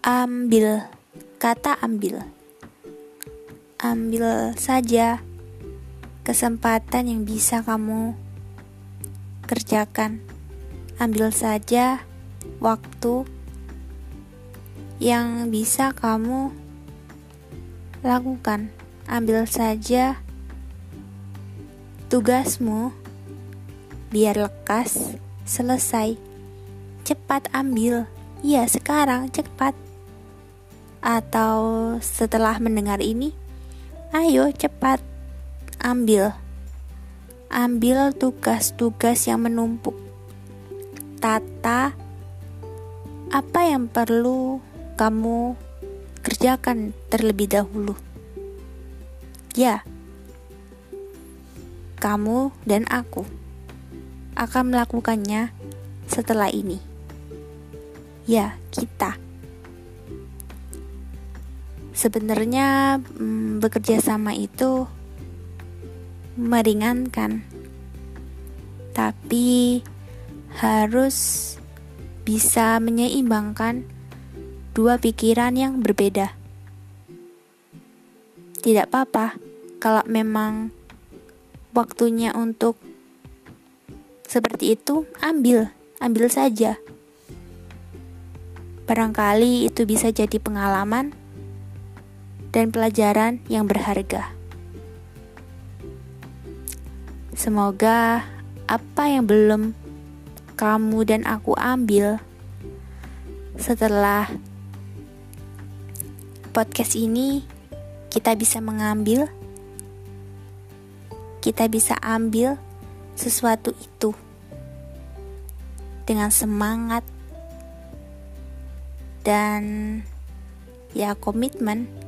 Ambil, kata ambil. Ambil saja kesempatan yang bisa kamu kerjakan. Ambil saja waktu yang bisa kamu lakukan. Ambil saja tugasmu biar lekas selesai. Cepat ambil. Iya, sekarang cepat. Atau setelah mendengar ini, ayo cepat ambil. Ambil tugas-tugas yang menumpuk. Tata apa yang perlu kamu kerjakan terlebih dahulu. Ya, kamu dan aku akan melakukannya setelah ini. Ya, kita. Sebenarnya hmm, bekerja sama itu meringankan, tapi harus bisa menyeimbangkan dua pikiran yang berbeda. Tidak apa-apa kalau memang waktunya untuk seperti itu, ambil, ambil saja. Barangkali itu bisa jadi pengalaman dan pelajaran yang berharga. Semoga apa yang belum kamu dan aku ambil setelah podcast ini kita bisa mengambil kita bisa ambil sesuatu itu dengan semangat dan ya komitmen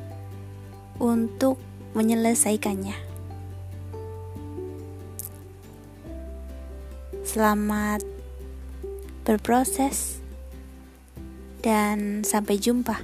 untuk menyelesaikannya. Selamat berproses dan sampai jumpa.